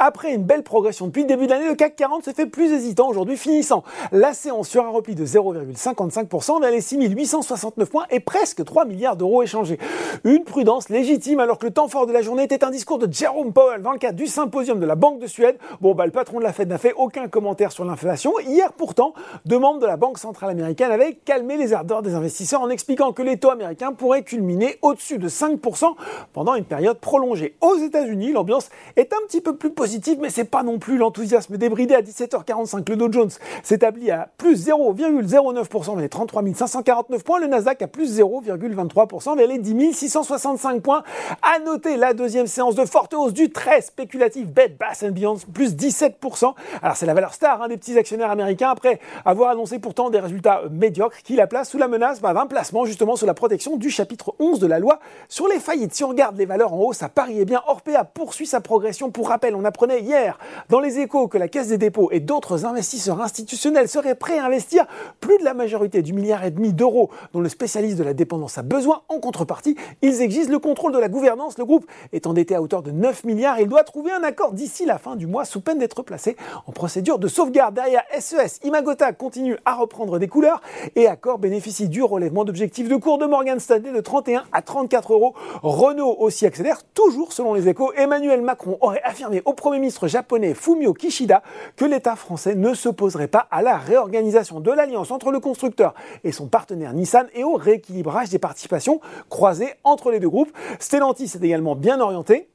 Après une belle progression depuis le début de l'année, le CAC 40 s'est fait plus hésitant aujourd'hui, finissant la séance sur un repli de 0,55% vers les 6869 points et presque 3 milliards d'euros échangés. Une prudence légitime alors que le temps fort de la journée était un discours de Jerome Powell dans le cadre du symposium de la Banque de Suède. Bon, bah, le patron de la Fed n'a fait aucun commentaire sur l'inflation. Hier, pourtant, deux membres de la Banque centrale américaine avaient calmé les ardeurs des investisseurs en expliquant que les taux américains pourraient culminer au-dessus de 5% pendant une période prolongée. Aux États-Unis, l'ambiance est un petit peu plus positive, mais c'est pas non plus l'enthousiasme débridé à 17h45. Le Dow Jones s'établit à plus 0,09% vers les 33 549 points. Le Nasdaq à plus 0,23% vers les 10 665 points. À noter la deuxième séance de forte hausse du très spéculatif Bed Bath Beyond, plus 17%. Alors c'est la valeur star hein, des petits actionnaires américains après avoir annoncé pourtant des résultats médiocres qui la placent sous la menace bah, d'un placement justement sous la protection du chapitre 11 de la loi sur les faillites. Si on regarde les valeurs en hausse à Paris, eh bien Orpea poursuit sa progression. Pour rappel, on apprenait hier dans les échos que la Caisse des dépôts et d'autres investisseurs institutionnels seraient prêts à investir plus de la majorité du milliard et demi d'euros dont le spécialiste de la dépendance a besoin. En contrepartie, ils exigent le contrôle de la gouvernance. Le groupe est endetté à hauteur de 9 milliards il doit trouver un accord d'ici la fin du mois sous peine d'être placé en procédure de sauvegarde. Derrière SES, Imagota continue à reprendre des couleurs et Accor bénéficie du relèvement d'objectifs de cours de Morgan Stanley de 31 à 34 euros. Renault aussi accélère, toujours selon les échos. Emmanuel Macron aurait affirmé au Premier ministre japonais Fumio Kishida que l'État français ne s'opposerait pas à la réorganisation de l'alliance entre le constructeur et son partenaire Nissan et au rééquilibrage des participations croisées entre les deux groupes. Stellantis est également bien orienté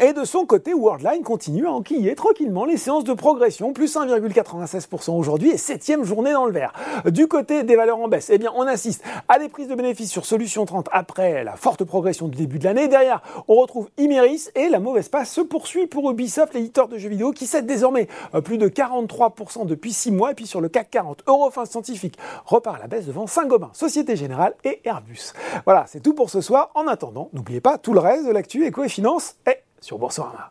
et de son côté, Worldline continue à enquiller tranquillement les séances de progression, plus 1,96% aujourd'hui et septième journée dans le vert. Du côté des valeurs en baisse, eh bien, on assiste à des prises de bénéfices sur Solution 30 après la forte progression du début de l'année. Derrière, on retrouve Imeris et la mauvaise passe se poursuit pour Ubisoft, l'éditeur de jeux vidéo, qui cède désormais euh, plus de 43% depuis 6 mois. Et puis sur le CAC 40, Eurofin Scientifique repart à la baisse devant Saint-Gobain, Société Générale et Airbus. Voilà, c'est tout pour ce soir. En attendant, n'oubliez pas tout le reste de l'actu éco et finance est sur Boursorama.